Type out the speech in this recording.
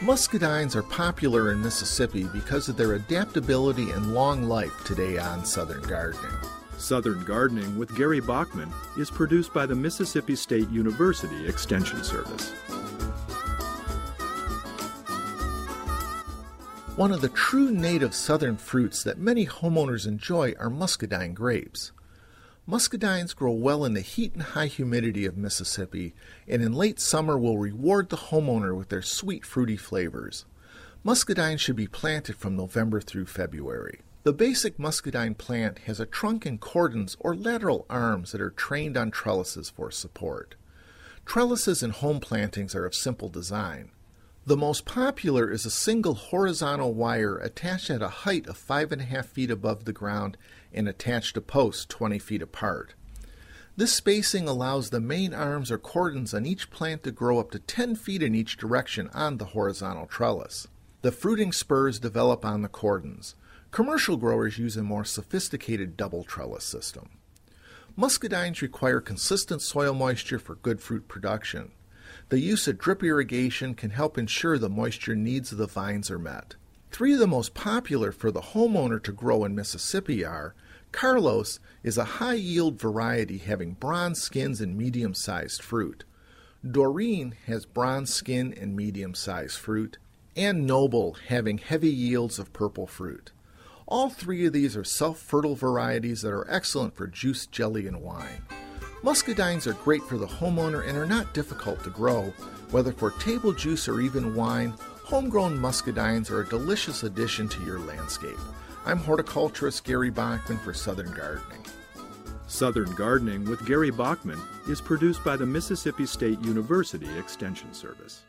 Muscadines are popular in Mississippi because of their adaptability and long life today on Southern Gardening. Southern Gardening with Gary Bachman is produced by the Mississippi State University Extension Service. One of the true native southern fruits that many homeowners enjoy are muscadine grapes. Muscadines grow well in the heat and high humidity of Mississippi, and in late summer will reward the homeowner with their sweet, fruity flavors. Muscadines should be planted from November through February. The basic muscadine plant has a trunk and cordons or lateral arms that are trained on trellises for support. Trellises in home plantings are of simple design. The most popular is a single horizontal wire attached at a height of 5.5 feet above the ground and attached to posts 20 feet apart. This spacing allows the main arms or cordons on each plant to grow up to 10 feet in each direction on the horizontal trellis. The fruiting spurs develop on the cordons. Commercial growers use a more sophisticated double trellis system. Muscadines require consistent soil moisture for good fruit production. The use of drip irrigation can help ensure the moisture needs of the vines are met. Three of the most popular for the homeowner to grow in Mississippi are Carlos is a high yield variety having bronze skins and medium sized fruit. Doreen has bronze skin and medium sized fruit. And Noble having heavy yields of purple fruit. All three of these are self fertile varieties that are excellent for juice, jelly, and wine. Muscadines are great for the homeowner and are not difficult to grow, whether for table juice or even wine Homegrown muscadines are a delicious addition to your landscape. I'm horticulturist Gary Bachman for Southern Gardening. Southern Gardening with Gary Bachman is produced by the Mississippi State University Extension Service.